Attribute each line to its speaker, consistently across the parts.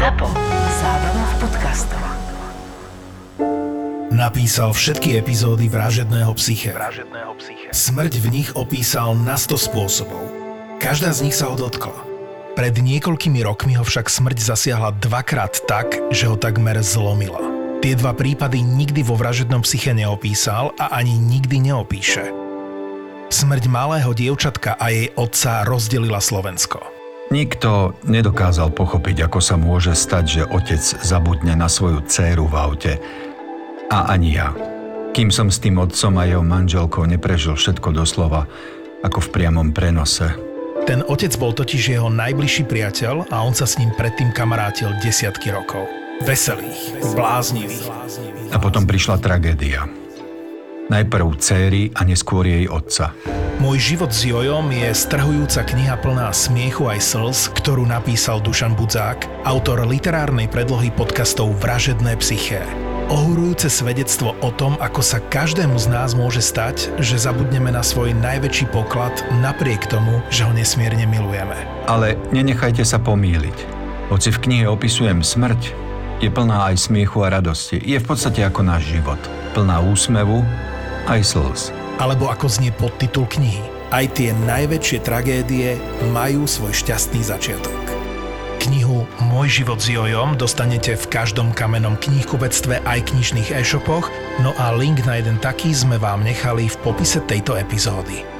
Speaker 1: ZAPO. Zábrná v podcastov.
Speaker 2: Napísal všetky epizódy Vražedného psyche. Vražedného psyche. Smrť v nich opísal na 100 spôsobov. Každá z nich sa ho dotkla. Pred niekoľkými rokmi ho však smrť zasiahla dvakrát tak, že ho takmer zlomila. Tie dva prípady nikdy vo vražednom psyche neopísal a ani nikdy neopíše. Smrť malého dievčatka a jej otca rozdelila Slovensko.
Speaker 3: Nikto nedokázal pochopiť, ako sa môže stať, že otec zabudne na svoju dcéru v aute. A ani ja. Kým som s tým otcom a jeho manželkou neprežil všetko doslova, ako v priamom prenose.
Speaker 2: Ten otec bol totiž jeho najbližší priateľ a on sa s ním predtým kamarátil desiatky rokov. Veselých, bláznivých.
Speaker 3: A potom prišla tragédia. Najprv céry a neskôr jej otca.
Speaker 2: Môj život s Jojom je strhujúca kniha plná smiechu aj slz, ktorú napísal Dušan Budzák, autor literárnej predlohy podcastov Vražedné psyché. Ohurujúce svedectvo o tom, ako sa každému z nás môže stať, že zabudneme na svoj najväčší poklad napriek tomu, že ho nesmierne milujeme.
Speaker 3: Ale nenechajte sa pomýliť. Hoci v knihe opisujem smrť, je plná aj smiechu a radosti. Je v podstate ako náš život. Plná úsmevu aj slz.
Speaker 2: Alebo ako znie podtitul knihy. Aj tie najväčšie tragédie majú svoj šťastný začiatok. Knihu Môj život s Jojom dostanete v každom kamennom knihkupectve aj knižných e-shopoch, no a link na jeden taký sme vám nechali v popise tejto epizódy.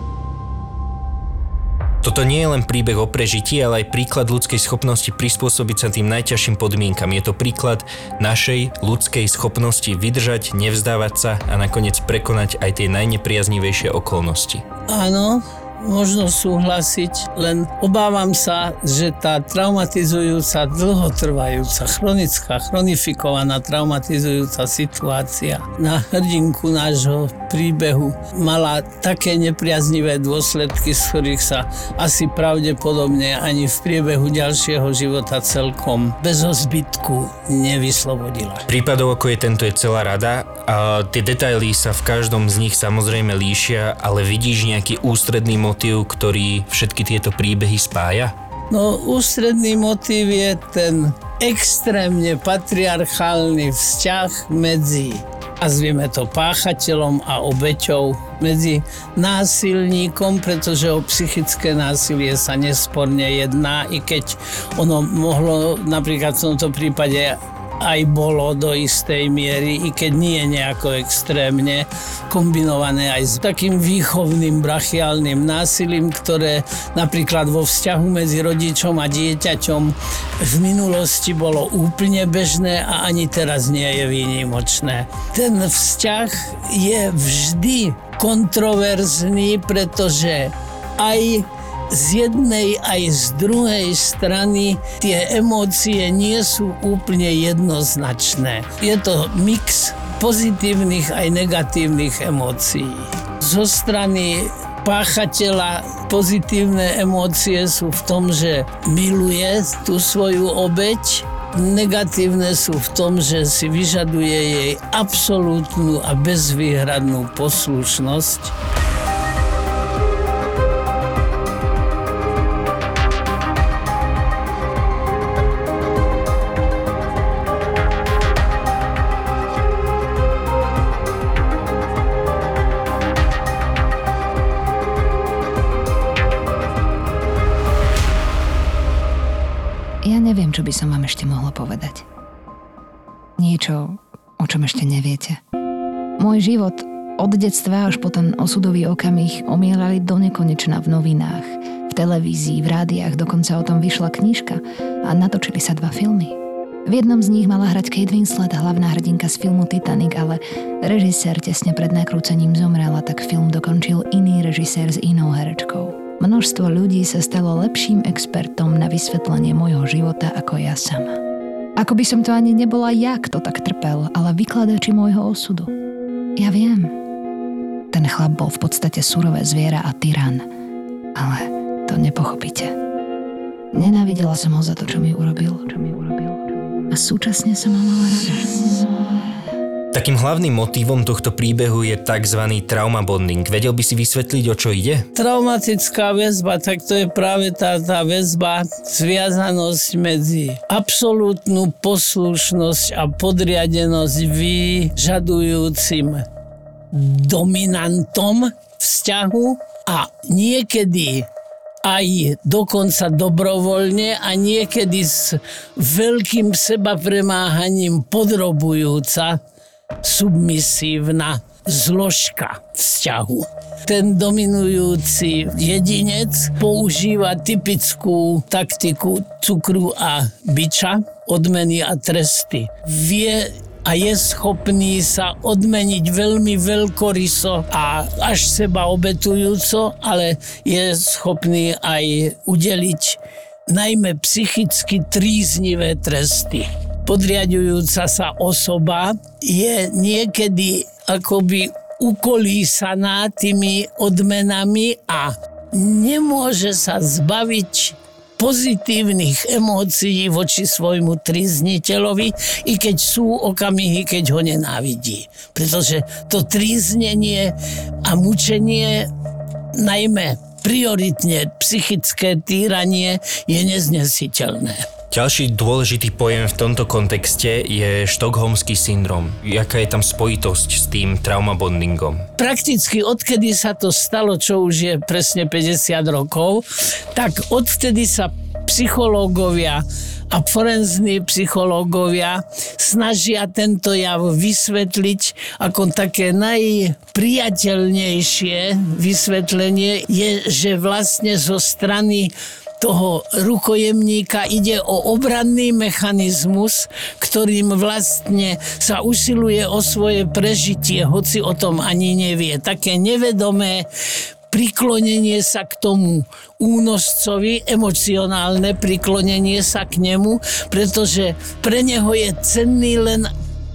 Speaker 4: Toto nie je len príbeh o prežití, ale aj príklad ľudskej schopnosti prispôsobiť sa tým najťažším podmienkam. Je to príklad našej ľudskej schopnosti vydržať, nevzdávať sa a nakoniec prekonať aj tie najnepriaznivejšie okolnosti.
Speaker 5: Áno, možno súhlasiť, len obávam sa, že tá traumatizujúca, dlhotrvajúca, chronická, chronifikovaná traumatizujúca situácia na hrdinku nášho príbehu mala také nepriaznivé dôsledky, z ktorých sa asi pravdepodobne ani v priebehu ďalšieho života celkom bez zbytku nevyslobodila.
Speaker 4: Prípadov ako je tento je celá rada a tie detaily sa v každom z nich samozrejme líšia, ale vidíš nejaký ústredný motív, ktorý všetky tieto príbehy spája?
Speaker 5: No, ústredný motív je ten extrémne patriarchálny vzťah medzi nazvime to páchateľom a obeťou medzi násilníkom, pretože o psychické násilie sa nesporne jedná, i keď ono mohlo napríklad v tomto prípade aj bolo do istej miery, i keď nie nejako extrémne, kombinované aj s takým výchovným brachiálnym násilím, ktoré napríklad vo vzťahu medzi rodičom a dieťaťom v minulosti bolo úplne bežné a ani teraz nie je výnimočné. Ten vzťah je vždy kontroverzný, pretože aj z jednej aj z druhej strany tie emócie nie sú úplne jednoznačné. Je to mix pozitívnych aj negatívnych emócií. Zo strany páchateľa pozitívne emócie sú v tom, že miluje tú svoju obeď, negatívne sú v tom, že si vyžaduje jej absolútnu a bezvýhradnú poslušnosť.
Speaker 6: By som vám ešte mohla povedať. Niečo, o čom ešte neviete. Môj život od detstva až po ten osudový okamih omielali do nekonečna v novinách, v televízii, v rádiách, dokonca o tom vyšla knižka a natočili sa dva filmy. V jednom z nich mala hrať Kate Winslet, hlavná hrdinka z filmu Titanic, ale režisér tesne pred nakrúcením zomrel a tak film dokončil iný režisér s inou herečkou. Množstvo ľudí sa stalo lepším expertom na vysvetlenie môjho života ako ja sama. Ako by som to ani nebola ja, kto tak trpel, ale vykladači môjho osudu. Ja viem. Ten chlap bol v podstate surové zviera a tyran. Ale to nepochopíte. Nenávidela som ho za to, čo mi urobil. Čo mi urobil. A súčasne som ho mala rada.
Speaker 4: Takým hlavným motívom tohto príbehu je tzv. trauma bonding. Vedel by si vysvetliť, o čo ide?
Speaker 5: Traumatická väzba, tak to je práve tá, tá väzba, zviazanosť medzi absolútnu poslušnosť a podriadenosť vyžadujúcim dominantom vzťahu a niekedy aj dokonca dobrovoľne a niekedy s veľkým seba premáhaním podrobujúca submisívna zložka vzťahu. Ten dominujúci jedinec používa typickú taktiku cukru a biča, odmeny a tresty. Vie a je schopný sa odmeniť veľmi veľkoryso a až seba obetujúco, ale je schopný aj udeliť najmä psychicky tríznivé tresty podriadujúca sa osoba je niekedy akoby ukolísaná tými odmenami a nemôže sa zbaviť pozitívnych emócií voči svojmu trizniteľovi, i keď sú okamihy, keď ho nenávidí. Pretože to tríznenie a mučenie najmä prioritne psychické týranie je neznesiteľné.
Speaker 4: Ďalší dôležitý pojem v tomto kontexte je štokholmský syndrom. Jaká je tam spojitosť s tým traumabondingom?
Speaker 5: Prakticky odkedy sa to stalo, čo už je presne 50 rokov, tak odtedy sa psychológovia a forenzní psychológovia snažia tento jav vysvetliť ako také najpriateľnejšie vysvetlenie je, že vlastne zo strany toho rukojemníka ide o obranný mechanizmus, ktorým vlastne sa usiluje o svoje prežitie, hoci o tom ani nevie. Také nevedomé priklonenie sa k tomu únoscovi, emocionálne priklonenie sa k nemu, pretože pre neho je cenný len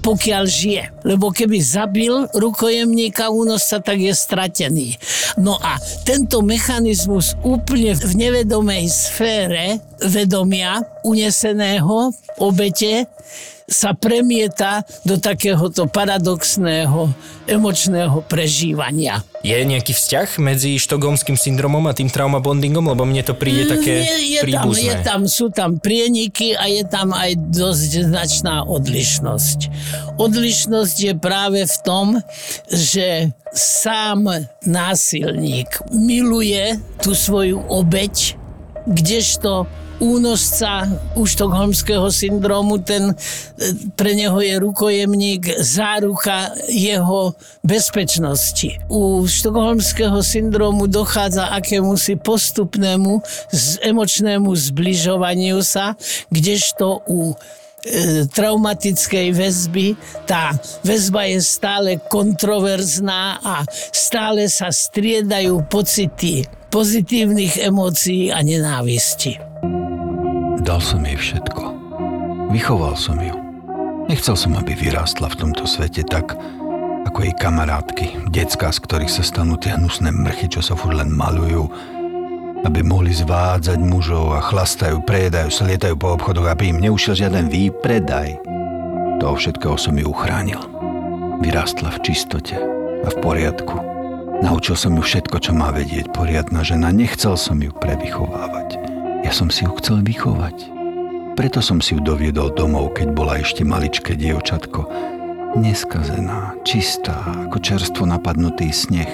Speaker 5: pokiaľ žije. Lebo keby zabil rukojemníka únosca, tak je stratený. No a tento mechanizmus úplne v nevedomej sfére vedomia uneseného obete sa premieta do takéhoto paradoxného emočného prežívania.
Speaker 4: Je nejaký vzťah medzi štokholmským syndromom a tým traumabondingom? Lebo mne to príde také
Speaker 5: je, je
Speaker 4: príbuzné.
Speaker 5: Tam, je tam, sú tam prieniky a je tam aj dosť značná odlišnosť. Odlišnosť je práve v tom, že sám násilník miluje tú svoju obeď, kdežto únosca u štokholmského syndromu, ten e, pre neho je rukojemník záruka jeho bezpečnosti. U štokholmského syndromu dochádza akémusi postupnému emočnému zbližovaniu sa, kdežto u e, traumatickej väzby. Tá väzba je stále kontroverzná a stále sa striedajú pocity pozitívnych emócií a nenávisti.
Speaker 3: Dal som jej všetko. Vychoval som ju. Nechcel som, aby vyrástla v tomto svete tak, ako jej kamarátky, decka, z ktorých sa stanú tie hnusné mrchy, čo sa furt len malujú, aby mohli zvádzať mužov a chlastajú, prejedajú sa, lietajú po obchodoch, aby im neušiel žiaden výpredaj. Toho všetkého som ju uchránil. Vyrástla v čistote a v poriadku. Naučil som ju všetko, čo má vedieť poriadna žena. Nechcel som ju prevychovávať. Ja som si ju chcel vychovať. Preto som si ju doviedol domov, keď bola ešte maličké dievčatko. Neskazená, čistá, ako čerstvo napadnutý sneh,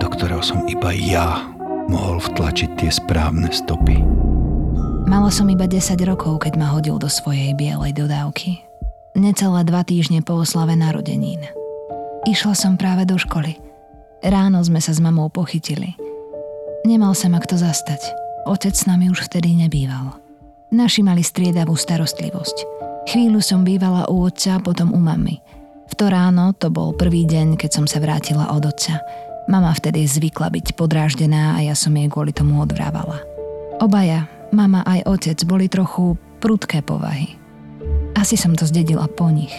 Speaker 3: do ktorého som iba ja mohol vtlačiť tie správne stopy.
Speaker 6: Mala som iba 10 rokov, keď ma hodil do svojej bielej dodávky. Necelé dva týždne po oslave narodenín. Išla som práve do školy. Ráno sme sa s mamou pochytili. Nemal sa ma kto zastať. Otec s nami už vtedy nebýval. Naši mali striedavú starostlivosť. Chvíľu som bývala u otca, potom u mamy. V to ráno to bol prvý deň, keď som sa vrátila od otca. Mama vtedy zvykla byť podráždená a ja som jej kvôli tomu odvrávala. Obaja, mama aj otec, boli trochu prudké povahy. Asi som to zdedila po nich.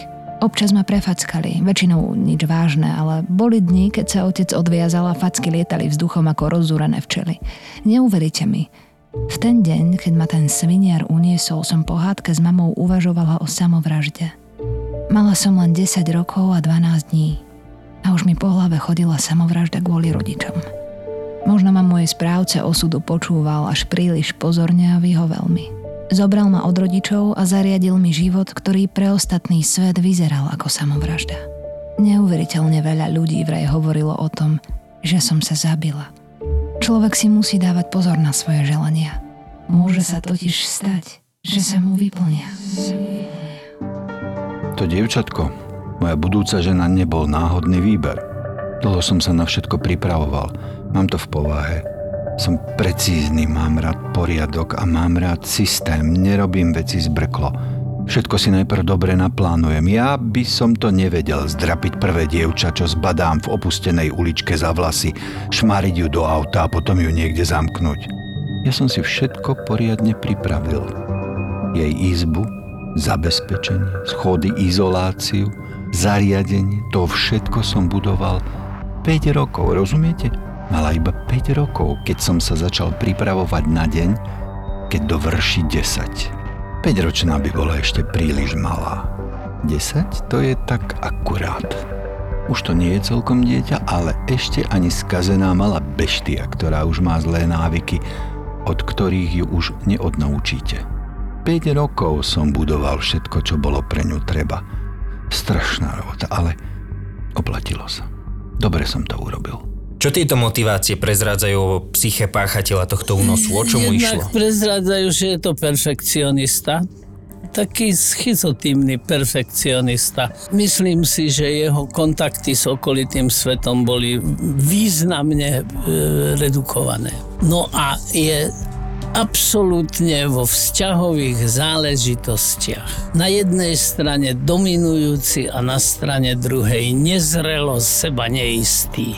Speaker 6: Občas ma prefackali, väčšinou nič vážne, ale boli dni, keď sa otec odviazal a facky lietali vzduchom ako rozúrané včely. Neuveríte mi, v ten deň, keď ma ten sviniar uniesol, som po hádke s mamou uvažovala o samovražde. Mala som len 10 rokov a 12 dní a už mi po hlave chodila samovražda kvôli rodičom. Možno ma môj správce osudu počúval až príliš pozorne a vyhovel mi. Zobral ma od rodičov a zariadil mi život, ktorý pre ostatný svet vyzeral ako samovražda. Neuveriteľne veľa ľudí vraj hovorilo o tom, že som sa zabila. Človek si musí dávať pozor na svoje želania. Môže sa totiž stať, že sa mu vyplnia.
Speaker 3: To dievčatko, moja budúca žena, nebol náhodný výber. Dlho som sa na všetko pripravoval. Mám to v povahe. Som precízny, mám rád poriadok a mám rád systém. Nerobím veci zbrklo. Všetko si najprv dobre naplánujem. Ja by som to nevedel zdrapiť prvé dievča, čo zbadám v opustenej uličke za vlasy, šmáriť ju do auta a potom ju niekde zamknúť. Ja som si všetko poriadne pripravil. Jej izbu, zabezpečenie, schody, izoláciu, zariadenie, to všetko som budoval 5 rokov, rozumiete? Mala iba 5 rokov, keď som sa začal pripravovať na deň, keď dovrší 10. 5-ročná by bola ešte príliš malá. 10 to je tak akurát. Už to nie je celkom dieťa, ale ešte ani skazená malá beštia, ktorá už má zlé návyky, od ktorých ju už neodnaučíte. 5 rokov som budoval všetko, čo bolo pre ňu treba. Strašná robota, ale oplatilo sa. Dobre som to urobil.
Speaker 4: Čo tieto motivácie prezrádzajú o psyche páchateľa tohto únosu? O čomu
Speaker 5: Jednak
Speaker 4: išlo?
Speaker 5: prezrádzajú, že je to perfekcionista, taký schizotívny perfekcionista. Myslím si, že jeho kontakty s okolitým svetom boli významne e, redukované. No a je absolútne vo vzťahových záležitostiach. Na jednej strane dominujúci a na strane druhej nezrelo seba neistý.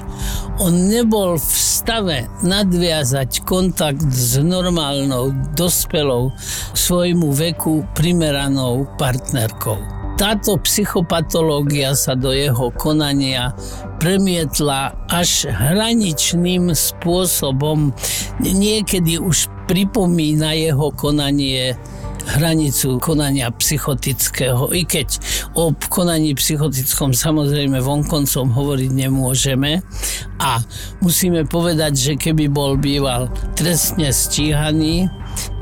Speaker 5: On nebol v stave nadviazať kontakt s normálnou, dospelou, svojmu veku primeranou partnerkou táto psychopatológia sa do jeho konania premietla až hraničným spôsobom. Niekedy už pripomína jeho konanie hranicu konania psychotického. I keď o konaní psychotickom samozrejme vonkoncom hovoriť nemôžeme a musíme povedať, že keby bol býval trestne stíhaný,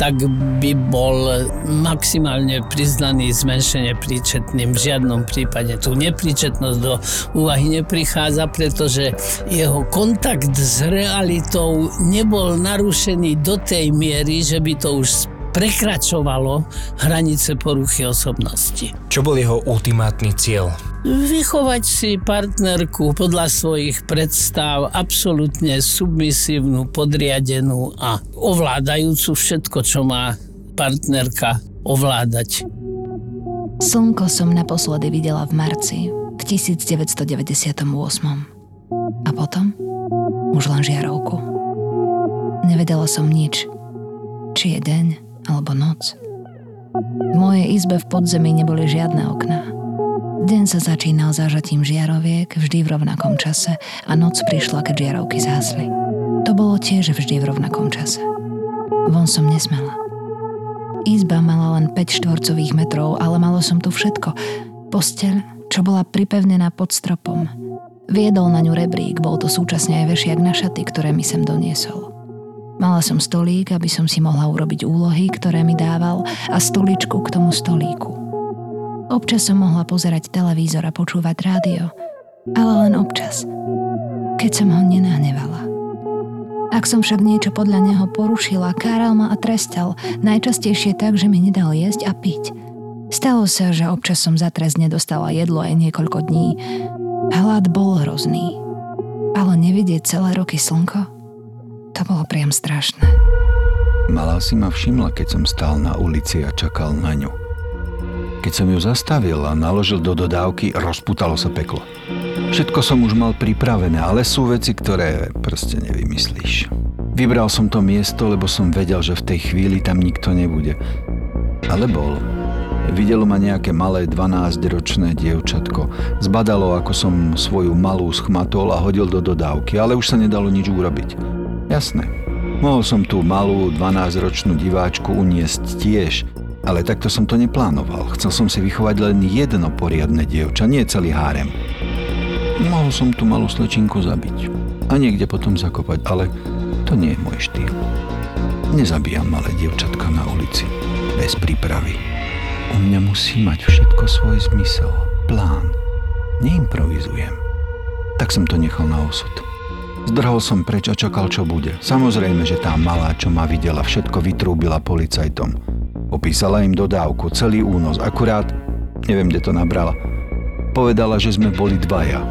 Speaker 5: tak by bol maximálne priznaný zmenšenie príčetným. V žiadnom prípade tu nepríčetnosť do úvahy neprichádza, pretože jeho kontakt s realitou nebol narušený do tej miery, že by to už prekračovalo hranice poruchy osobnosti.
Speaker 4: Čo bol jeho ultimátny cieľ?
Speaker 5: Vychovať si partnerku podľa svojich predstav, absolútne submisívnu, podriadenú a ovládajúcu všetko, čo má partnerka ovládať.
Speaker 6: Slnko som naposledy videla v marci v 1998. A potom už len žiarovku. Nevedela som nič, či je deň, alebo noc. V mojej izbe v podzemí neboli žiadne okná. Deň sa začínal zažatím žiaroviek vždy v rovnakom čase a noc prišla, keď žiarovky zhasli. To bolo tiež vždy v rovnakom čase. Von som nesmela. Izba mala len 5 štvorcových metrov, ale malo som tu všetko. Posteľ, čo bola pripevnená pod stropom. Viedol na ňu rebrík, bol to súčasne aj vešiak na šaty, ktoré mi sem doniesol. Mala som stolík, aby som si mohla urobiť úlohy, ktoré mi dával a stoličku k tomu stolíku. Občas som mohla pozerať televízor a počúvať rádio, ale len občas, keď som ho nenahnevala. Ak som však niečo podľa neho porušila, káral ma a trestal, najčastejšie tak, že mi nedal jesť a piť. Stalo sa, že občas som za trest nedostala jedlo aj niekoľko dní. Hlad bol hrozný. Ale nevidieť celé roky slnko? To bolo priam strašné.
Speaker 3: Malá si ma všimla, keď som stál na ulici a čakal na ňu. Keď som ju zastavil a naložil do dodávky, rozputalo sa peklo. Všetko som už mal pripravené, ale sú veci, ktoré proste nevymyslíš. Vybral som to miesto, lebo som vedel, že v tej chvíli tam nikto nebude. Ale bol. Videlo ma nejaké malé 12-ročné dievčatko. Zbadalo, ako som svoju malú schmatol a hodil do dodávky, ale už sa nedalo nič urobiť. Jasné, mohol som tú malú 12-ročnú diváčku uniesť tiež, ale takto som to neplánoval. Chcel som si vychovať len jedno poriadne dievča, nie celý hárem. Mohol som tú malú slečinku zabiť a niekde potom zakopať, ale to nie je môj štýl. Nezabíjam malé dievčatka na ulici, bez prípravy. U mňa musí mať všetko svoj zmysel, plán. Neimprovizujem. Tak som to nechal na osud. Zdrhol som preč a čakal, čo bude. Samozrejme, že tá malá, čo ma videla, všetko vytrúbila policajtom. Opísala im dodávku, celý únos, akurát, neviem, kde to nabrala. Povedala, že sme boli dvaja.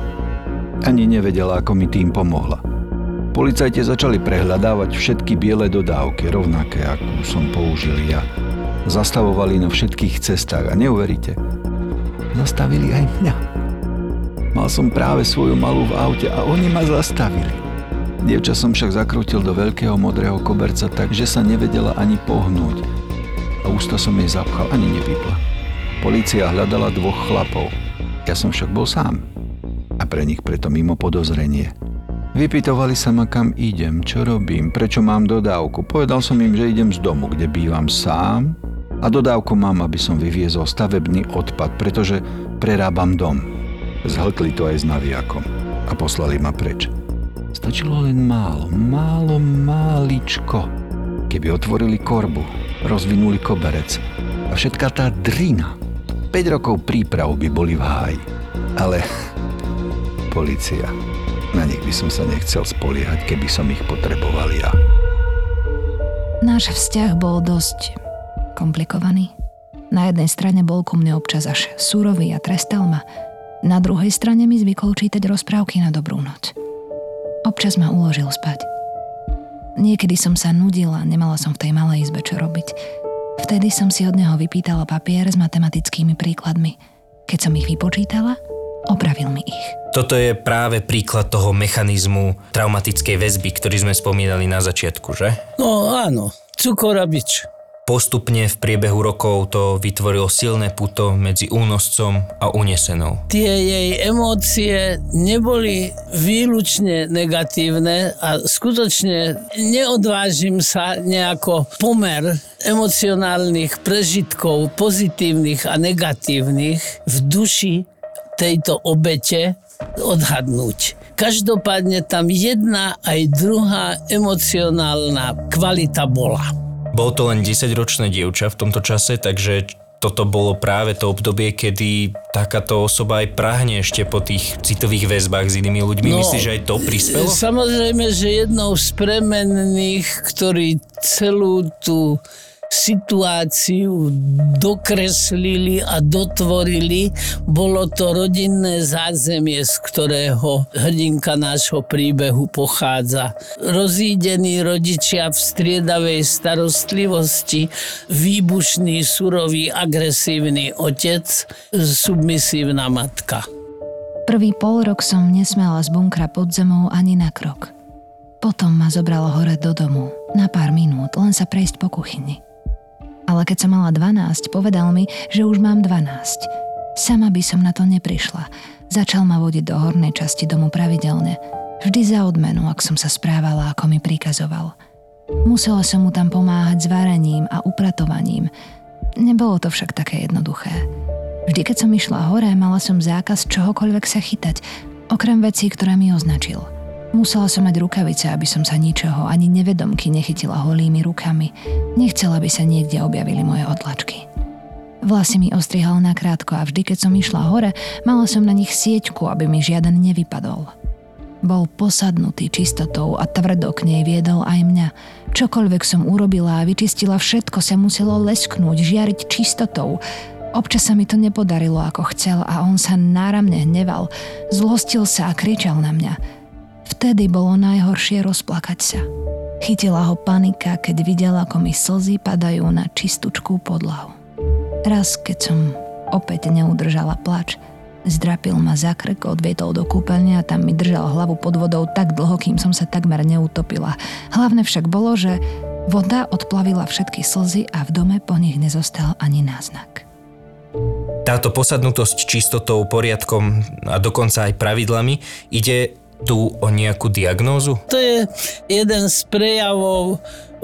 Speaker 3: Ani nevedela, ako mi tým pomohla. Policajti začali prehľadávať všetky biele dodávky, rovnaké, akú som použil ja. Zastavovali na všetkých cestách a neuveríte, zastavili aj mňa. Mal som práve svoju malú v aute a oni ma zastavili. Dievča som však zakrútil do veľkého modrého koberca tak, že sa nevedela ani pohnúť. A ústa som jej zapchal, ani nevypla. Polícia hľadala dvoch chlapov. Ja som však bol sám. A pre nich preto mimo podozrenie. Vypytovali sa ma, kam idem, čo robím, prečo mám dodávku. Povedal som im, že idem z domu, kde bývam sám a dodávku mám, aby som vyviezol stavebný odpad, pretože prerábam dom. Zhlkli to aj s naviakom a poslali ma preč. Stačilo len málo, málo, máličko. Keby otvorili korbu, rozvinuli koberec a všetká tá drina. 5 rokov príprav by boli v háji. Ale policia na nich by som sa nechcel spoliehať, keby som ich potreboval ja.
Speaker 6: Náš vzťah bol dosť komplikovaný. Na jednej strane bol ku mne občas až súrový a trestal ma. Na druhej strane mi zvykol čítať rozprávky na dobrú noc. Občas ma uložil spať. Niekedy som sa nudila, nemala som v tej malej izbe čo robiť. Vtedy som si od neho vypýtala papier s matematickými príkladmi. Keď som ich vypočítala, opravil mi ich.
Speaker 4: Toto je práve príklad toho mechanizmu traumatickej väzby, ktorý sme spomínali na začiatku, že?
Speaker 5: No áno, cukorabič.
Speaker 4: Postupne v priebehu rokov to vytvorilo silné puto medzi únoscom a unesenou.
Speaker 5: Tie jej emócie neboli výlučne negatívne a skutočne neodvážim sa nejako pomer emocionálnych prežitkov pozitívnych a negatívnych v duši tejto obete odhadnúť. Každopádne tam jedna aj druhá emocionálna kvalita bola.
Speaker 4: Bolo to len 10-ročné dievča v tomto čase, takže toto bolo práve to obdobie, kedy takáto osoba aj prahne ešte po tých citových väzbách s inými ľuďmi. No, Myslíš, že aj to prispelo?
Speaker 5: Samozrejme, že jednou z premenných, ktorý celú tú situáciu dokreslili a dotvorili. Bolo to rodinné zázemie, z ktorého hrdinka nášho príbehu pochádza. Rozídení rodičia v striedavej starostlivosti, výbušný, surový, agresívny otec, submisívna matka.
Speaker 6: Prvý pol rok som nesmela z bunkra pod zemou ani na krok. Potom ma zobralo hore do domu, na pár minút, len sa prejsť po kuchyni ale keď som mala 12, povedal mi, že už mám 12. Sama by som na to neprišla. Začal ma vodiť do hornej časti domu pravidelne. Vždy za odmenu, ak som sa správala, ako mi prikazoval. Musela som mu tam pomáhať s varením a upratovaním. Nebolo to však také jednoduché. Vždy, keď som išla hore, mala som zákaz čohokoľvek sa chytať, okrem vecí, ktoré mi označil – Musela som mať rukavice, aby som sa ničoho ani nevedomky nechytila holými rukami. Nechcela, aby sa niekde objavili moje odlačky. Vlasy mi ostrihal nakrátko a vždy, keď som išla hore, mala som na nich sieťku, aby mi žiaden nevypadol. Bol posadnutý čistotou a tvrdo k nej viedol aj mňa. Čokoľvek som urobila a vyčistila, všetko sa muselo lesknúť, žiariť čistotou. Občas sa mi to nepodarilo ako chcel a on sa náramne hneval, zlostil sa a kričal na mňa. Vtedy bolo najhoršie rozplakať sa. Chytila ho panika, keď videla, ako mi slzy padajú na čistúčkú podlahu. Raz, keď som opäť neudržala plač, zdrapil ma za krk, odvietol do kúpeľne a tam mi držal hlavu pod vodou tak dlho, kým som sa takmer neutopila. Hlavne však bolo, že voda odplavila všetky slzy a v dome po nich nezostal ani náznak.
Speaker 4: táto posadnutosť čistotou, poriadkom a dokonca aj pravidlami ide tu o nejakú diagnózu?
Speaker 5: To je jeden z prejavov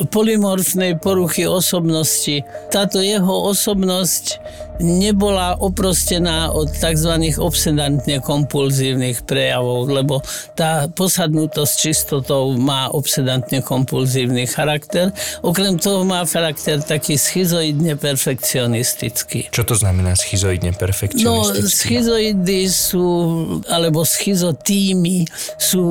Speaker 5: polymorfnej poruchy osobnosti. Táto jeho osobnosť nebola oprostená od tzv. obsedantne kompulzívnych prejavov, lebo tá posadnutosť čistotou má obsedantne kompulzívny charakter. Okrem toho má charakter taký schizoidne perfekcionistický.
Speaker 4: Čo to znamená schizoidne perfekcionistický?
Speaker 5: No, schizoidy sú, alebo schizotými sú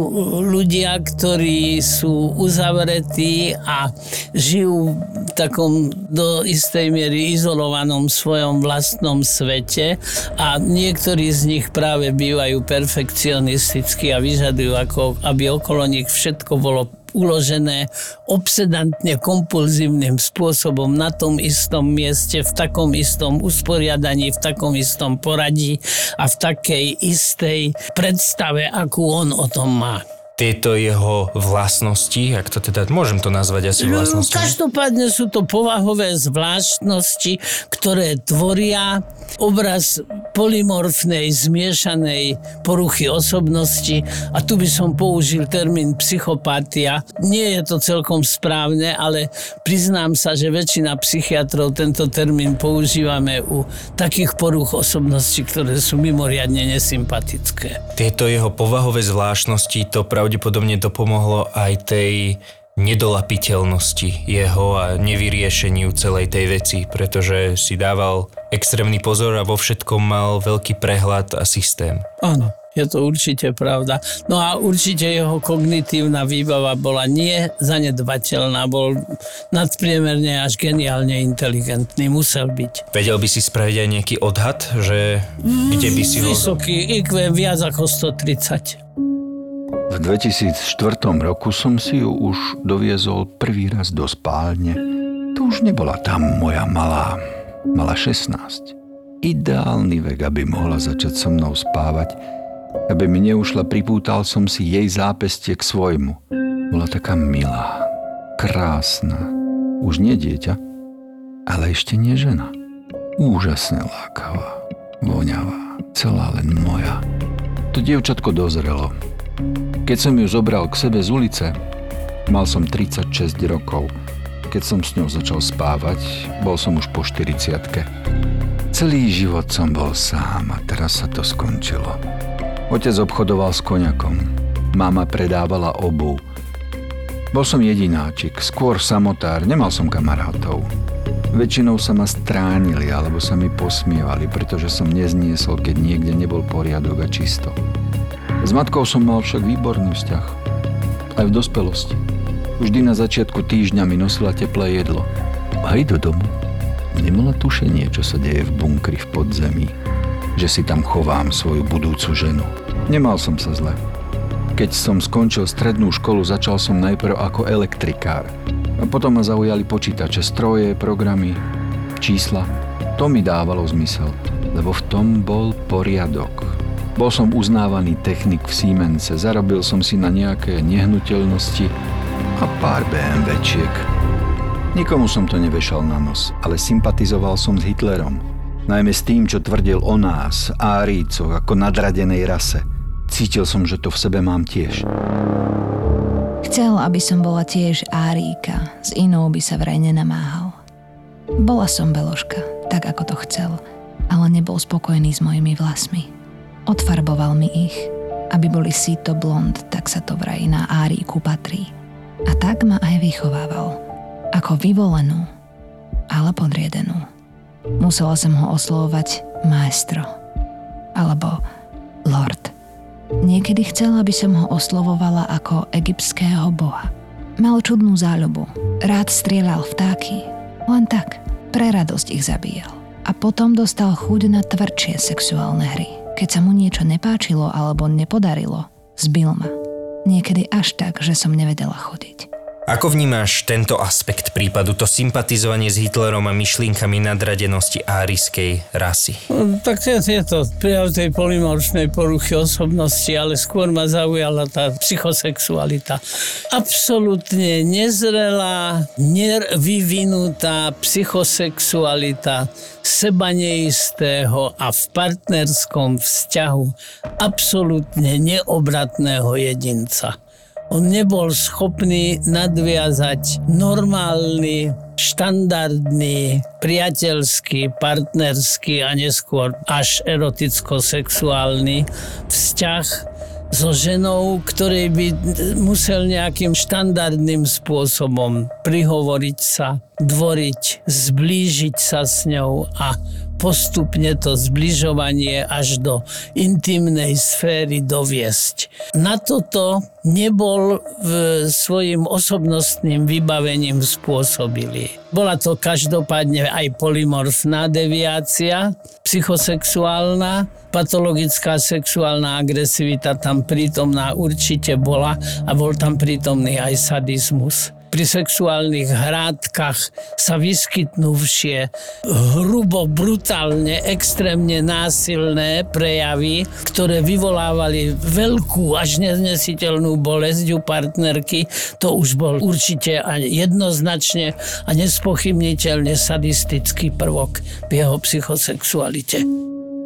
Speaker 5: ľudia, ktorí sú uzavretí a žijú v takom do istej miery izolovanom svojom vlastnom vlastnom svete a niektorí z nich práve bývajú perfekcionisticky a vyžadujú, ako, aby okolo nich všetko bolo uložené obsedantne kompulzívnym spôsobom na tom istom mieste, v takom istom usporiadaní, v takom istom poradí a v takej istej predstave, akú on o tom má
Speaker 4: tieto jeho vlastnosti, ak to teda, môžem to nazvať asi
Speaker 5: no,
Speaker 4: vlastnosti?
Speaker 5: Každopádne sú to povahové zvláštnosti, ktoré tvoria obraz polymorfnej, zmiešanej poruchy osobnosti a tu by som použil termín psychopatia. Nie je to celkom správne, ale priznám sa, že väčšina psychiatrov tento termín používame u takých poruch osobnosti, ktoré sú mimoriadne nesympatické.
Speaker 4: Tieto jeho povahové zvláštnosti to pravdepodobne pravdepodobne dopomohlo aj tej nedolapiteľnosti jeho a nevyriešeniu celej tej veci, pretože si dával extrémny pozor a vo všetkom mal veľký prehľad a systém.
Speaker 5: Áno. Je to určite pravda. No a určite jeho kognitívna výbava bola nie zanedbateľná, bol nadpriemerne až geniálne inteligentný, musel byť.
Speaker 4: Vedel by si spraviť aj nejaký odhad, že kde by si
Speaker 5: ho... Vysoký IQ viac ako 130.
Speaker 3: V 2004 roku som si ju už doviezol prvý raz do spálne. To už nebola tam moja malá, mala 16. Ideálny vek, aby mohla začať so mnou spávať. Aby mi neušla, pripútal som si jej zápestie k svojmu. Bola taká milá, krásna. Už nie dieťa, ale ešte nie žena. Úžasne lákavá, voňavá, celá len moja. To dievčatko dozrelo, keď som ju zobral k sebe z ulice, mal som 36 rokov. Keď som s ňou začal spávať, bol som už po 40 Celý život som bol sám a teraz sa to skončilo. Otec obchodoval s koniakom. Mama predávala obu. Bol som jedináčik, skôr samotár, nemal som kamarátov. Väčšinou sa ma stránili alebo sa mi posmievali, pretože som nezniesol, keď niekde nebol poriadok a čisto. S matkou som mal však výborný vzťah. Aj v dospelosti. Vždy na začiatku týždňa mi nosila teplé jedlo. Aj do domu. Nemala tušenie, čo sa deje v bunkri v podzemí. Že si tam chovám svoju budúcu ženu. Nemal som sa zle. Keď som skončil strednú školu, začal som najprv ako elektrikár. A potom ma zaujali počítače, stroje, programy, čísla. To mi dávalo zmysel, lebo v tom bol poriadok. Bol som uznávaný technik v Siemense, zarobil som si na nejaké nehnuteľnosti a pár BMWčiek. Nikomu som to nevešal na nos, ale sympatizoval som s Hitlerom. Najmä s tým, čo tvrdil o nás, Árícoch, ako nadradenej rase. Cítil som, že to v sebe mám tiež.
Speaker 6: Chcel, aby som bola tiež Áríka, s inou by sa vraj nenamáhal. Bola som Beloška, tak ako to chcel, ale nebol spokojný s mojimi vlasmi. Odfarboval mi ich, aby boli síto blond, tak sa to vraj na Áriku patrí. A tak ma aj vychovával. Ako vyvolenú, ale podriedenú. Musela som ho oslovovať maestro. Alebo lord. Niekedy chcela, aby som ho oslovovala ako egyptského boha. Mal čudnú záľubu. Rád strieľal vtáky. Len tak, pre radosť ich zabíjal. A potom dostal chuť na tvrdšie sexuálne hry keď sa mu niečo nepáčilo alebo nepodarilo, zbil ma. Niekedy až tak, že som nevedela chodiť.
Speaker 4: Ako vnímaš tento aspekt prípadu, to sympatizovanie s Hitlerom a myšlienkami nadradenosti árijskej rasy?
Speaker 5: Tak je, je to prijav tej polymorfnej poruchy osobnosti, ale skôr ma zaujala tá psychosexualita. Absolutne nezrelá, nevyvinutá psychosexualita seba neistého a v partnerskom vzťahu absolútne neobratného jedinca. On nebol schopný nadviazať normálny, štandardný, priateľský, partnerský a neskôr až eroticko-sexuálny vzťah so ženou, ktorej by musel nejakým štandardným spôsobom prihovoriť sa, dvoriť, zblížiť sa s ňou a postupne to zbližovanie až do intimnej sféry doviesť. Na toto nebol v svojim osobnostným vybavením spôsobili. Bola to každopádne aj polymorfná deviácia, psychosexuálna, patologická sexuálna agresivita tam prítomná určite bola a bol tam prítomný aj sadizmus pri sexuálnych hrádkach sa vyskytnú všie hrubo, brutálne, extrémne násilné prejavy, ktoré vyvolávali veľkú až neznesiteľnú bolesť u partnerky. To už bol určite a jednoznačne a nespochybniteľne sadistický prvok v jeho psychosexualite.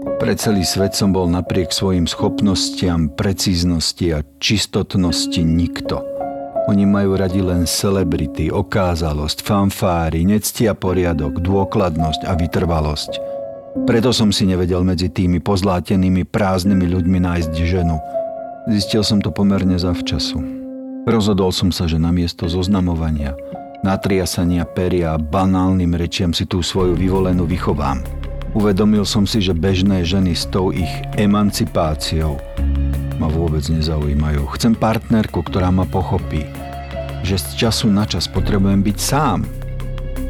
Speaker 3: Pre celý svet som bol napriek svojim schopnostiam, precíznosti a čistotnosti nikto – oni majú radi len celebrity, okázalosť, fanfári, nectia poriadok, dôkladnosť a vytrvalosť. Preto som si nevedel medzi tými pozlátenými prázdnymi ľuďmi nájsť ženu. Zistil som to pomerne zavčasu. Rozhodol som sa, že namiesto zoznamovania, natriasania peria a banálnym rečiam si tú svoju vyvolenú vychovám. Uvedomil som si, že bežné ženy s tou ich emancipáciou ma vôbec nezaujímajú. Chcem partnerku, ktorá ma pochopí, že z času na čas potrebujem byť sám.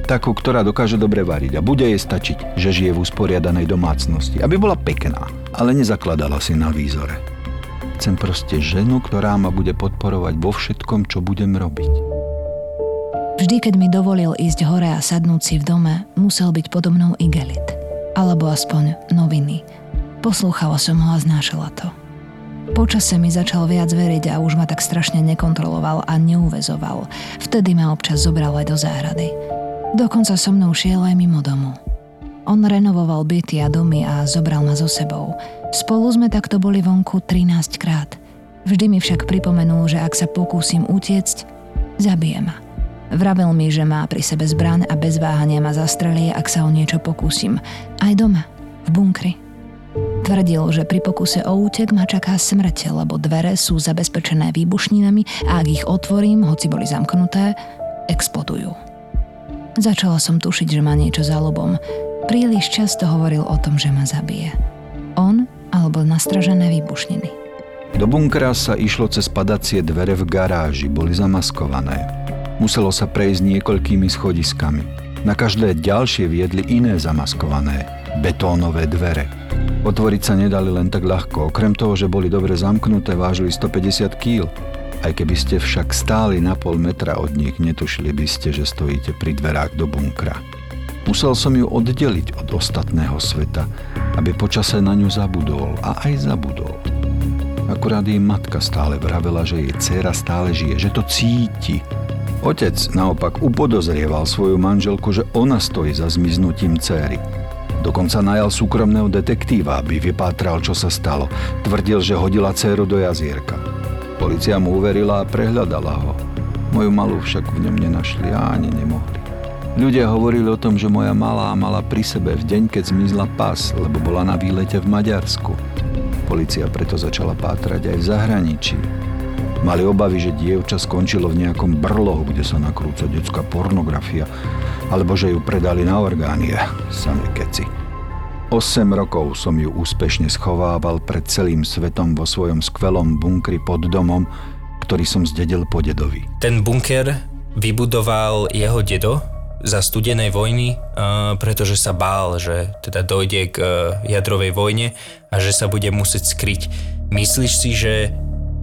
Speaker 3: Takú, ktorá dokáže dobre variť a bude jej stačiť, že žije v usporiadanej domácnosti, aby bola pekná, ale nezakladala si na výzore. Chcem proste ženu, ktorá ma bude podporovať vo všetkom, čo budem robiť.
Speaker 6: Vždy, keď mi dovolil ísť hore a sadnúť si v dome, musel byť podobnou igelit. Alebo aspoň noviny. Poslúchala som ho a znášala to. Počase mi začal viac veriť a už ma tak strašne nekontroloval a neuvezoval. Vtedy ma občas zobral aj do záhrady. Dokonca so mnou šiel aj mimo domu. On renovoval byty a domy a zobral ma so sebou. Spolu sme takto boli vonku 13 krát. Vždy mi však pripomenul, že ak sa pokúsim utiecť, zabije ma. Vravel mi, že má pri sebe zbraň a bez váhania ma zastrelie, ak sa o niečo pokúsim. Aj doma, v bunkri. Tvrdil, že pri pokuse o útek ma čaká smrť, lebo dvere sú zabezpečené výbušninami a ak ich otvorím, hoci boli zamknuté, explodujú. Začala som tušiť, že má niečo za lobom. Príliš často hovoril o tom, že ma zabije. On alebo nastražené výbušniny.
Speaker 3: Do bunkra sa išlo cez padacie dvere v garáži, boli zamaskované. Muselo sa prejsť niekoľkými schodiskami. Na každé ďalšie viedli iné zamaskované, betónové dvere. Otvoriť sa nedali len tak ľahko, okrem toho, že boli dobre zamknuté, vážili 150 kg. Aj keby ste však stáli na pol metra od nich, netušili by ste, že stojíte pri dverách do bunkra. Musel som ju oddeliť od ostatného sveta, aby počase na ňu zabudol a aj zabudol. Akurát jej matka stále vravela, že jej dcéra stále žije, že to cíti. Otec naopak upodozrieval svoju manželku, že ona stojí za zmiznutím céry. Dokonca najal súkromného detektíva, aby vypátral, čo sa stalo. Tvrdil, že hodila dceru do jazierka. Polícia mu uverila a prehľadala ho. Moju malú však v ňom nenašli a ani nemohli. Ľudia hovorili o tom, že moja malá mala pri sebe v deň, keď zmizla pas, lebo bola na výlete v Maďarsku. Polícia preto začala pátrať aj v zahraničí. Mali obavy, že dievča skončilo v nejakom brlohu, kde sa nakrúca detská pornografia alebo že ju predali na orgány. Samé keci. 8 rokov som ju úspešne schovával pred celým svetom vo svojom skvelom bunkri pod domom, ktorý som zdedil po dedovi.
Speaker 4: Ten bunker vybudoval jeho dedo za studenej vojny, pretože sa bál, že teda dojde k e, jadrovej vojne a že sa bude musieť skryť. Myslíš si, že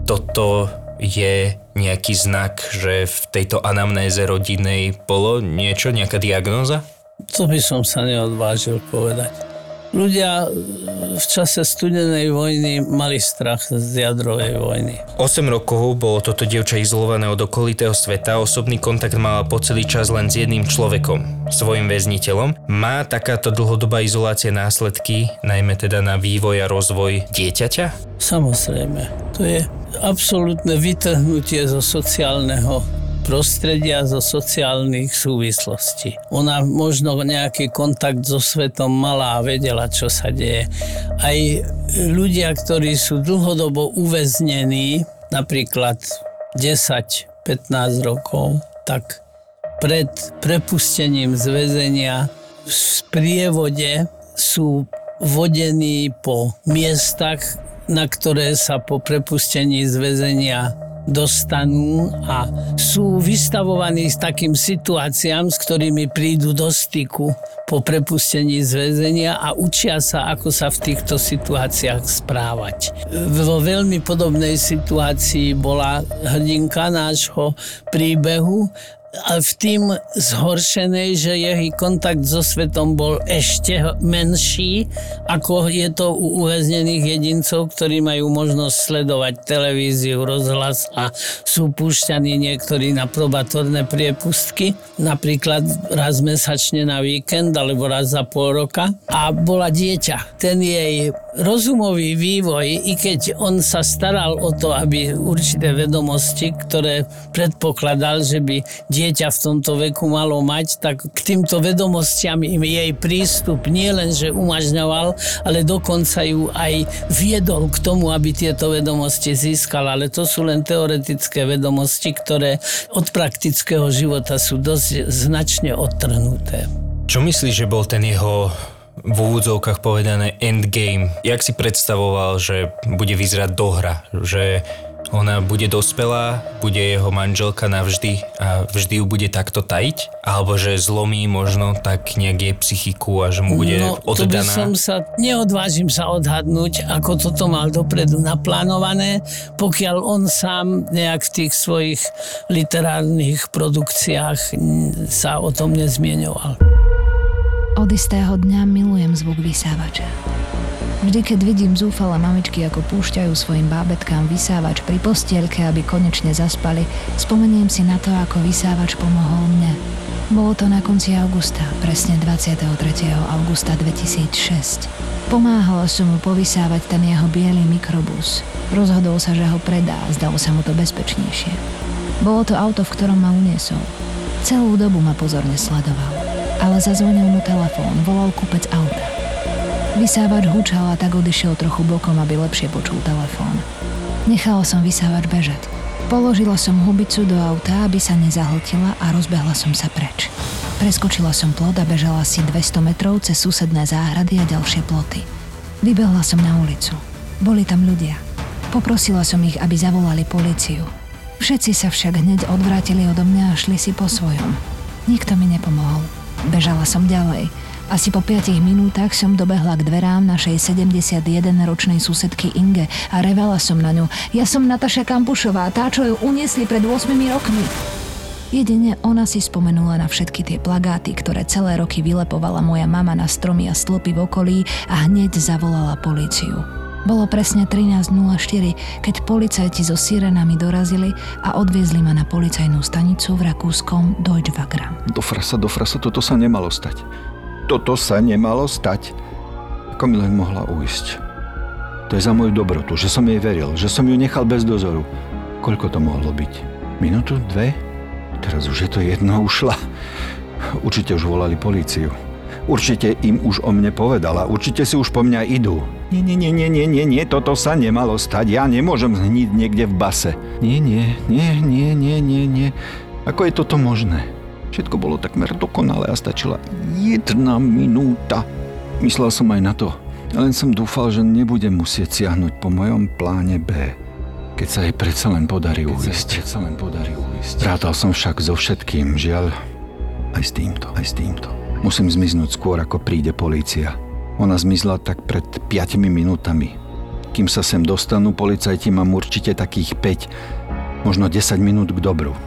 Speaker 4: toto je nejaký znak, že v tejto anamnéze rodinnej bolo niečo, nejaká diagnóza?
Speaker 5: To by som sa neodvážil povedať. Ľudia v čase studenej vojny mali strach z jadrovej vojny.
Speaker 4: 8 rokov bolo toto dievča izolované od okolitého sveta, osobný kontakt mala po celý čas len s jedným človekom, svojim väzniteľom. Má takáto dlhodobá izolácia následky, najmä teda na vývoj a rozvoj dieťaťa?
Speaker 5: Samozrejme, to je absolútne vytrhnutie zo sociálneho prostredia zo sociálnych súvislostí. Ona možno nejaký kontakt so svetom mala a vedela, čo sa deje. Aj ľudia, ktorí sú dlhodobo uväznení, napríklad 10-15 rokov, tak pred prepustením z väzenia v sprievode sú vodení po miestach, na ktoré sa po prepustení z väzenia dostanú a sú vystavovaní s takým situáciám, s ktorými prídu do styku po prepustení z väzenia a učia sa, ako sa v týchto situáciách správať. Vo veľmi podobnej situácii bola hrdinka nášho príbehu a v tým zhoršenej, že jej kontakt so svetom bol ešte menší, ako je to u uväznených jedincov, ktorí majú možnosť sledovať televíziu, rozhlas a sú púšťaní niektorí na probatorné priepustky, napríklad raz mesačne na víkend alebo raz za pol roka. A bola dieťa. Ten jej rozumový vývoj, i keď on sa staral o to, aby určité vedomosti, ktoré predpokladal, že by dieťa dieťa v tomto veku malo mať, tak k týmto vedomostiam im jej prístup nie len, že umažňoval, ale dokonca ju aj viedol k tomu, aby tieto vedomosti získal. Ale to sú len teoretické vedomosti, ktoré od praktického života sú dosť značne odtrhnuté.
Speaker 4: Čo myslíš, že bol ten jeho v úvodzovkách povedané endgame? Jak si predstavoval, že bude vyzerať dohra? Že ona bude dospelá, bude jeho manželka navždy a vždy ju bude takto tajiť? Alebo že zlomí možno tak nejak jej psychiku a že mu bude
Speaker 5: no,
Speaker 4: oddaná?
Speaker 5: to by som sa, neodvážim sa odhadnúť, ako toto mal dopredu naplánované, pokiaľ on sám nejak v tých svojich literárnych produkciách sa o tom nezmieňoval.
Speaker 6: Od istého dňa milujem zvuk vysávača. Vždy, keď vidím zúfale mamičky, ako púšťajú svojim bábetkám vysávač pri postielke, aby konečne zaspali, spomeniem si na to, ako vysávač pomohol mne. Bolo to na konci augusta, presne 23. augusta 2006. Pomáhala som mu povysávať ten jeho biely mikrobus. Rozhodol sa, že ho predá, zdalo sa mu to bezpečnejšie. Bolo to auto, v ktorom ma uniesol. Celú dobu ma pozorne sledoval. Ale zazvonil mu telefón, volal kúpec auta. Vysávač hučal a tak odišiel trochu bokom, aby lepšie počul telefón. Nechala som vysávač bežať. Položila som hubicu do auta, aby sa nezahltila a rozbehla som sa preč. Preskočila som plot a bežala si 200 metrov cez susedné záhrady a ďalšie ploty. Vybehla som na ulicu. Boli tam ľudia. Poprosila som ich, aby zavolali policiu. Všetci sa však hneď odvrátili odo mňa a šli si po svojom. Nikto mi nepomohol. Bežala som ďalej. Asi po 5 minútach som dobehla k dverám našej 71-ročnej susedky Inge a revala som na ňu. Ja som Nataša Kampušová, tá, čo ju uniesli pred 8 rokmi. Jedine ona si spomenula na všetky tie plagáty, ktoré celé roky vylepovala moja mama na stromy a stĺpy v okolí a hneď zavolala políciu. Bolo presne 13.04, keď policajti so sirenami dorazili a odviezli ma na policajnú stanicu v rakúskom Deutschwagram.
Speaker 3: Do frasa, do frasa, toto sa nemalo stať. Toto sa nemalo stať. Ako mi len mohla ujsť. To je za moju dobrotu, že som jej veril, že som ju nechal bez dozoru. Koľko to mohlo byť? Minútu? Dve? Teraz už je to jedno, ušla. Určite už volali políciu. Určite im už o mne povedala. Určite si už po mňa idú. Nie, nie, nie, nie, nie, nie, nie, toto sa nemalo stať. Ja nemôžem zhniť niekde v base. Nie, nie, nie, nie, nie, nie, nie. Ako je toto možné? Všetko bolo takmer dokonalé a stačila jedna minúta. Myslel som aj na to, len som dúfal, že nebudem musieť siahnuť po mojom pláne B. Keď sa jej predsa len podarí uísť. Predsa len podarí uísť. Rátal som však so všetkým, žiaľ, aj s týmto, aj s týmto. Musím zmiznúť skôr, ako príde polícia. Ona zmizla tak pred 5 minútami. Kým sa sem dostanú, policajti mám určite takých 5 Možno 10 minút k dobru.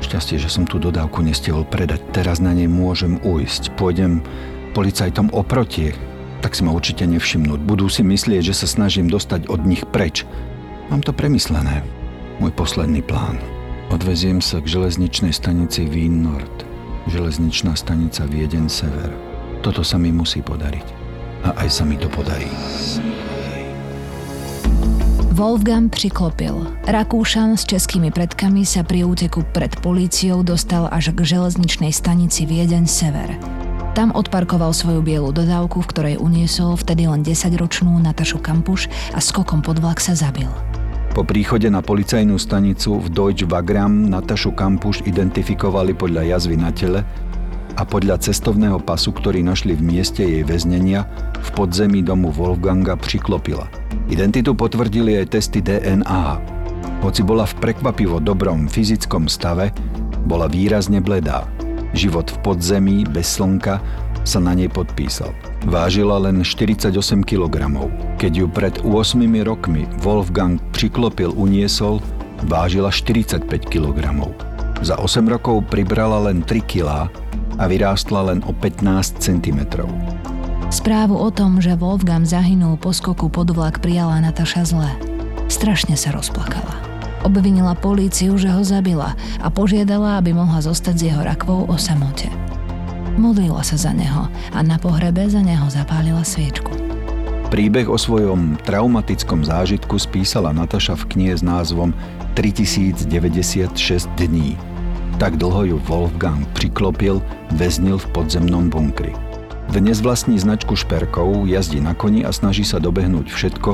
Speaker 3: Šťastie, že som tú dodávku nestihol predať. Teraz na nej môžem ujsť. Pôjdem policajtom oproti. Tak si ma určite nevšimnúť. Budú si myslieť, že sa snažím dostať od nich preč. Mám to premyslené. Môj posledný plán. Odveziem sa k železničnej stanici Wien Nord. Železničná stanica Viedeň Sever. Toto sa mi musí podariť. A aj sa mi to podarí.
Speaker 6: Wolfgang přiklopil. Rakúšan s českými predkami sa pri úteku pred políciou dostal až k železničnej stanici Viedeň Sever. Tam odparkoval svoju bielu dodávku, v ktorej uniesol vtedy len 10-ročnú Natašu Kampuš a skokom pod vlak sa zabil.
Speaker 3: Po príchode na policajnú stanicu v Deutsch Wagram Natašu Kampuš identifikovali podľa jazvy na tele a podľa cestovného pasu, ktorý našli v mieste jej väznenia, v podzemí domu Wolfganga priklopila. Identitu potvrdili aj testy DNA. Hoci bola v prekvapivo dobrom fyzickom stave, bola výrazne bledá. Život v podzemí, bez slnka, sa na nej podpísal. Vážila len 48 kg. Keď ju pred 8 rokmi Wolfgang priklopil uniesol, vážila 45 kg. Za 8 rokov pribrala len 3 kg a vyrástla len o 15 cm.
Speaker 6: Správu o tom, že Wolfgang zahynul po skoku pod vlak prijala Nataša zle. Strašne sa rozplakala. Obvinila políciu, že ho zabila a požiadala, aby mohla zostať s jeho rakvou o samote. Modlila sa za neho a na pohrebe za neho zapálila sviečku.
Speaker 3: Príbeh o svojom traumatickom zážitku spísala Nataša v knihe s názvom 3096 dní. Tak dlho ju Wolfgang priklopil, väznil v podzemnom bunkri. Dnes vlastní značku šperkov, jazdí na koni a snaží sa dobehnúť všetko,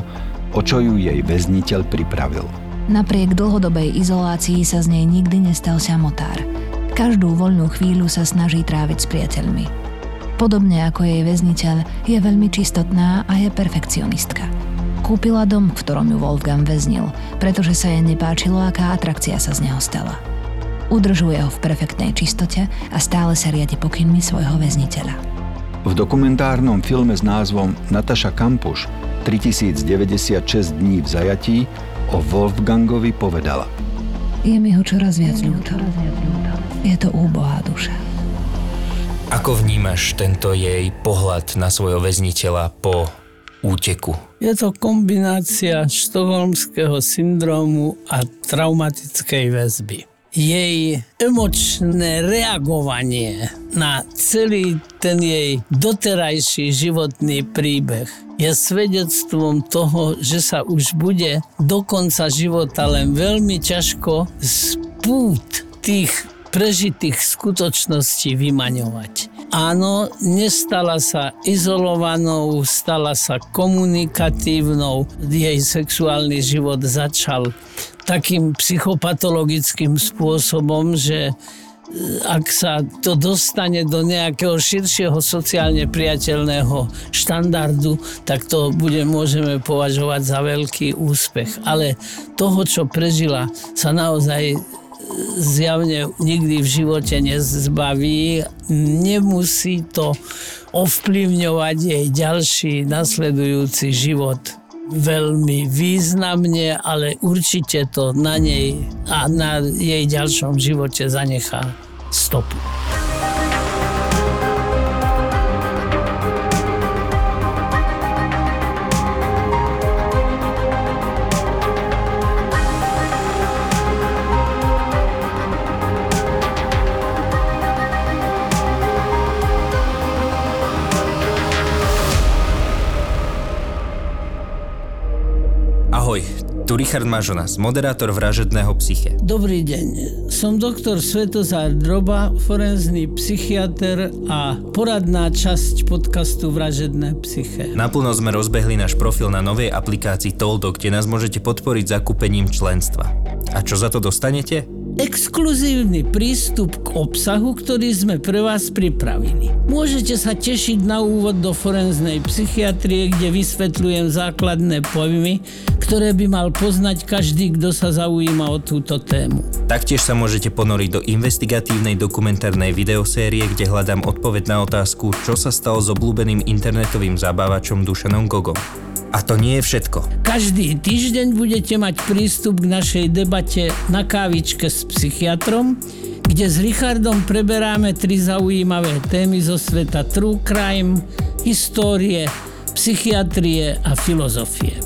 Speaker 3: o čo ju jej väzniteľ pripravil.
Speaker 6: Napriek dlhodobej izolácii sa z nej nikdy nestal samotár – Každú voľnú chvíľu sa snaží tráviť s priateľmi. Podobne ako jej väzniteľ, je veľmi čistotná a je perfekcionistka. Kúpila dom, v ktorom ju Wolfgang väznil, pretože sa jej nepáčilo, aká atrakcia sa z neho stala. Udržuje ho v perfektnej čistote a stále sa riadi pokynmi svojho väzniteľa.
Speaker 3: V dokumentárnom filme s názvom Nataša Kampuš 3096 dní v zajatí o Wolfgangovi povedala
Speaker 6: Je mi ho čoraz viac ľúto. Je to úbohá duša.
Speaker 4: Ako vnímaš tento jej pohľad na svojho väzniteľa po úteku?
Speaker 5: Je to kombinácia štokholmského syndromu a traumatickej väzby. Jej emočné reagovanie na celý ten jej doterajší životný príbeh je svedectvom toho, že sa už bude do konca života len veľmi ťažko z pút tých prežitých skutočností vymaňovať. Áno, nestala sa izolovanou, stala sa komunikatívnou, jej sexuálny život začal takým psychopatologickým spôsobom, že e, ak sa to dostane do nejakého širšieho sociálne priateľného štandardu, tak to bude, môžeme považovať za veľký úspech. Ale toho, čo prežila, sa naozaj zjavne nikdy v živote nezbaví. Nemusí to ovplyvňovať jej ďalší nasledujúci život veľmi významne, ale určite to na nej a na jej ďalšom živote zanechá stopu.
Speaker 4: Tu Richard Mažonas, moderátor vražedného psyche.
Speaker 5: Dobrý deň, som doktor Svetozár Droba, forenzný psychiatr a poradná časť podcastu Vražedné psyche.
Speaker 4: Naplno sme rozbehli náš profil na novej aplikácii Toldo, kde nás môžete podporiť zakúpením členstva. A čo za to dostanete?
Speaker 5: exkluzívny prístup k obsahu, ktorý sme pre vás pripravili. Môžete sa tešiť na úvod do forenznej psychiatrie, kde vysvetľujem základné pojmy, ktoré by mal poznať každý, kto sa zaujíma o túto tému.
Speaker 4: Taktiež sa môžete ponoriť do investigatívnej dokumentárnej videosérie, kde hľadám odpoveď na otázku, čo sa stalo s obľúbeným internetovým zabávačom Dušanom Gogom. A to nie je všetko.
Speaker 5: Každý týždeň budete mať prístup k našej debate na kávičke s psychiatrom, kde s Richardom preberáme tri zaujímavé témy zo sveta true crime, histórie, psychiatrie a filozofie.